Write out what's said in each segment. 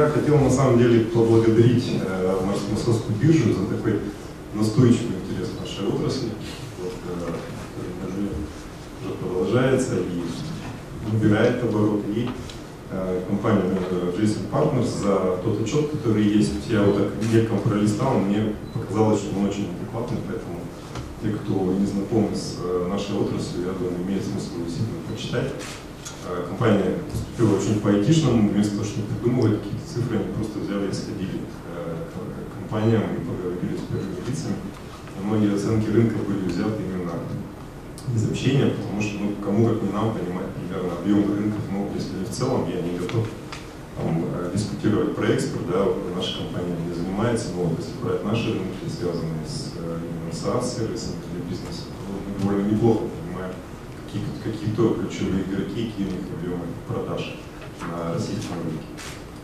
Я хотел на самом деле поблагодарить э, Московскую биржу за такой настойчивый интерес к нашей отрасли, вот, э, который уже продолжается и набирает оборот. И э, компанию э, Jason Partners за тот отчет, который есть. Я вот так мельком пролистал, мне показалось, что он очень адекватный, поэтому те, кто не знаком с э, нашей отраслью, я думаю, имеет смысл действительно почитать. Э, компания поступила очень по-айтишному, вместо того, чтобы придумывать какие-то цифры, они просто взяли и сходили к, э, компаниям и поговорили с первыми лицами. И многие оценки рынка были взяты именно из общения, потому что ну, кому как не нам понимать примерно объем рынков, ну, если в целом, я не готов там, э, дискутировать про экспорт, да, наша компания не занимается, но вот, если брать наши рынки, связанные с именно SaaS-сервисами для бизнеса, то мы довольно неплохо какие-то ключевые игроки, какие у них объемы продаж на российском рынке.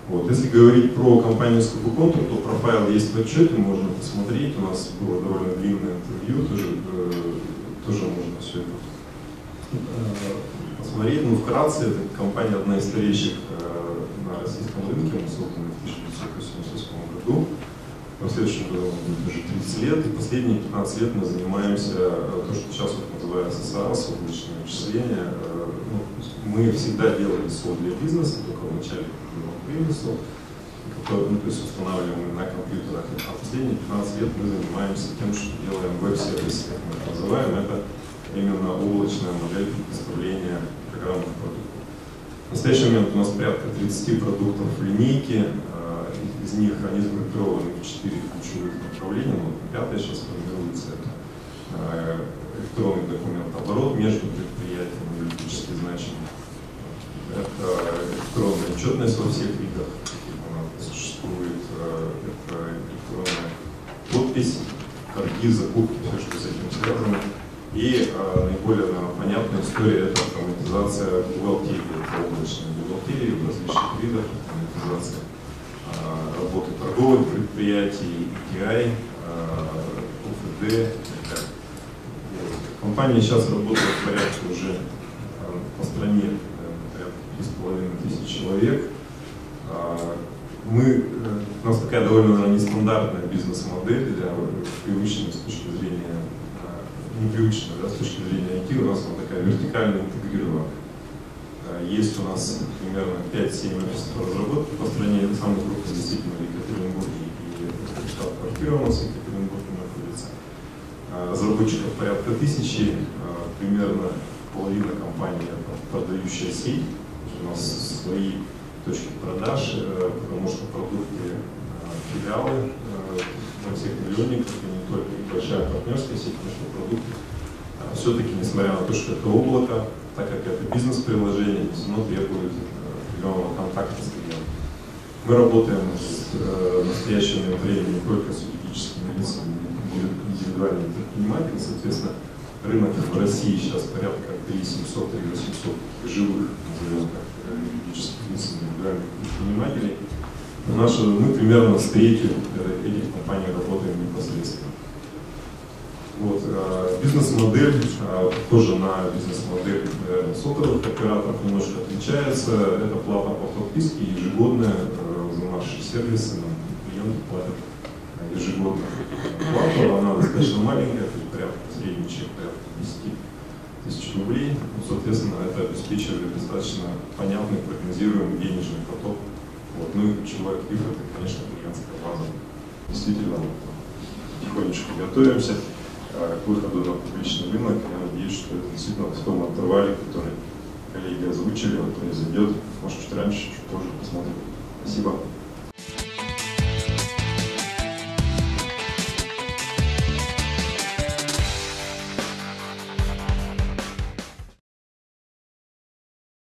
Вот. Если говорить про компанию Скобуконтур, то профайл есть в отчете, можно посмотреть. У нас было довольно длинное интервью, тоже, э, тоже можно все это э, посмотреть. Ну, вкратце, эта компания одна из старейших э, на российском рынке, мы созданы в 1988 году. В следующем году будет уже 30 лет, и последние 15 лет мы занимаемся то, что сейчас вот называется SaaS, облачное вычисление. Э, ну, мы всегда делали СО для бизнеса, только вначале бизнесу, который, ну, то есть устанавливаем на компьютерах. А последние 15 лет мы занимаемся тем, что делаем веб-сервисы, как мы это называем. Это именно облачная модель предоставления программных продуктов. В настоящий момент у нас порядка 30 продуктов в линейке, из них они сгруппированы в четыре ключевых направления. Ну, пятое сейчас формируется это э, электронный документ оборот между предприятиями юридически значимым. Это электронная отчетность во всех видах, она существует. Э, это электронная подпись, торги, закупки, все, что с этим связано. И э, наиболее наверное, понятная история – это автоматизация бухгалтерии, это облачная бухгалтерия в различных видах, автоматизация Э, работы торговых предприятий, ETI, УФД. Компания сейчас работает в порядке уже э, по стране э, порядка 3,5 тысяч человек. Мы, у нас такая довольно нестандартная бизнес-модель для привычной с точки зрения, непривычная да, с точки зрения IT, у нас она такая вертикально интегрированная. Есть у нас примерно 5-7 офисов разработки по стране. Это самый крупный действительно в Екатеринбурге и штаб-квартира у нас в Екатеринбурге находится. А, разработчиков порядка тысячи, а, примерно половина компании продающая сеть. У нас свои точки продаж, э, потому что продукты а, филиалы э, во всех миллионниках, и не только большая партнерская сеть, потому что продукты все-таки, несмотря на то, что это облако, так как это бизнес-приложение, все равно требует определенного контакта с клиентом. Мы работаем с э, настоящим временем не только с юридическими лицами, индивидуальными предпринимателями, соответственно, рынок в России сейчас порядка 3700 или 800 живых, назовем так, юридических лиц, индивидуальных предпринимателей. Наши, мы примерно с третью этих компаний работаем непосредственно. Вот, э, бизнес-модель э, тоже на бизнес-модель сотовых операторов немножко отличается. Это плата по подписке ежегодная за наши сервисы. Клиенты платят ежегодно плату. Она достаточно маленькая, порядка средний чек порядка 10 тысяч рублей. Ну, соответственно, это обеспечивает достаточно понятный, прогнозируемый денежный поток. Вот. Ну и ключевой актив это, конечно, клиентская база. Действительно, потихонечку готовимся. Э, к выходу на публичный рынок. Я надеюсь, что это действительно в том интервале, который коллеги озвучили, он произойдет, может, чуть раньше, чуть позже посмотрим. Спасибо.